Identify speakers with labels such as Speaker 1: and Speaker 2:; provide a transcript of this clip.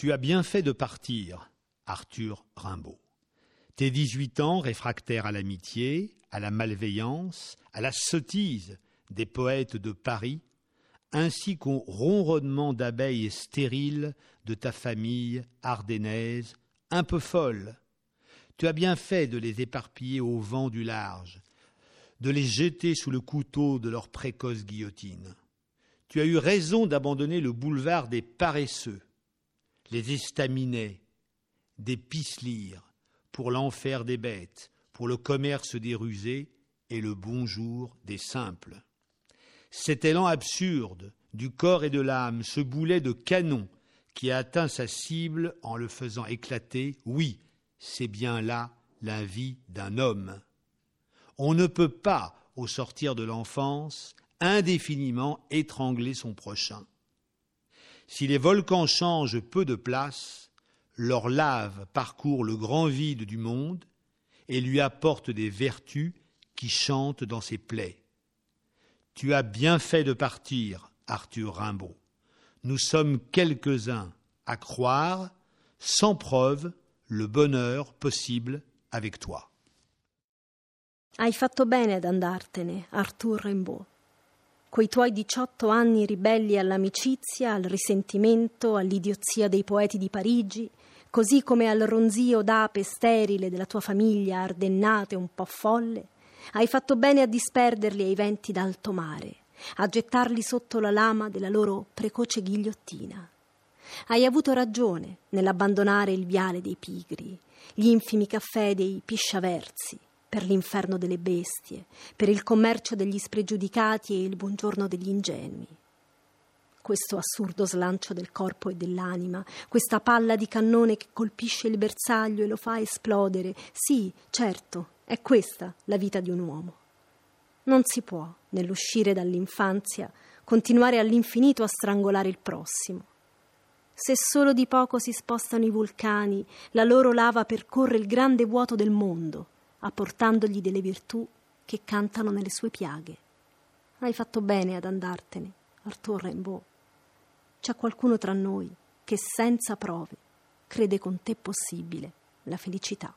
Speaker 1: Tu as bien fait de partir, Arthur Rimbaud. Tes dix-huit ans réfractaires à l'amitié, à la malveillance, à la sottise des poètes de Paris, ainsi qu'au ronronnement d'abeilles stériles de ta famille ardennaise, un peu folle. Tu as bien fait de les éparpiller au vent du large, de les jeter sous le couteau de leur précoce guillotine. Tu as eu raison d'abandonner le boulevard des paresseux, les estaminets, des pisselires, pour l'enfer des bêtes, pour le commerce des rusés et le bonjour des simples. Cet élan absurde du corps et de l'âme, ce boulet de canon qui a atteint sa cible en le faisant éclater, oui, c'est bien là la vie d'un homme. On ne peut pas, au sortir de l'enfance, indéfiniment étrangler son prochain. Si les volcans changent peu de place, leur lave parcourt le grand vide du monde et lui apporte des vertus qui chantent dans ses plaies. Tu as bien fait de partir, Arthur Rimbaud. Nous sommes quelques-uns à croire, sans preuve, le bonheur possible avec toi.
Speaker 2: Hai fatto bene ad Arthur Rimbaud. Quei tuoi diciotto anni ribelli all'amicizia, al risentimento, all'idiozia dei poeti di Parigi, così come al ronzio d'ape sterile della tua famiglia ardennate un po' folle, hai fatto bene a disperderli ai venti d'alto mare, a gettarli sotto la lama della loro precoce ghigliottina. Hai avuto ragione nell'abbandonare il viale dei pigri, gli infimi caffè dei pisciaversi, per l'inferno delle bestie, per il commercio degli spregiudicati e il buongiorno degli ingenui. Questo assurdo slancio del corpo e dell'anima, questa palla di cannone che colpisce il bersaglio e lo fa esplodere, sì, certo, è questa la vita di un uomo. Non si può, nell'uscire dall'infanzia, continuare all'infinito a strangolare il prossimo. Se solo di poco si spostano i vulcani, la loro lava percorre il grande vuoto del mondo, apportandogli delle virtù che cantano nelle sue piaghe. Hai fatto bene ad andartene, Arthur Rimbaud. C'è qualcuno tra noi che senza prove crede con te possibile la felicità.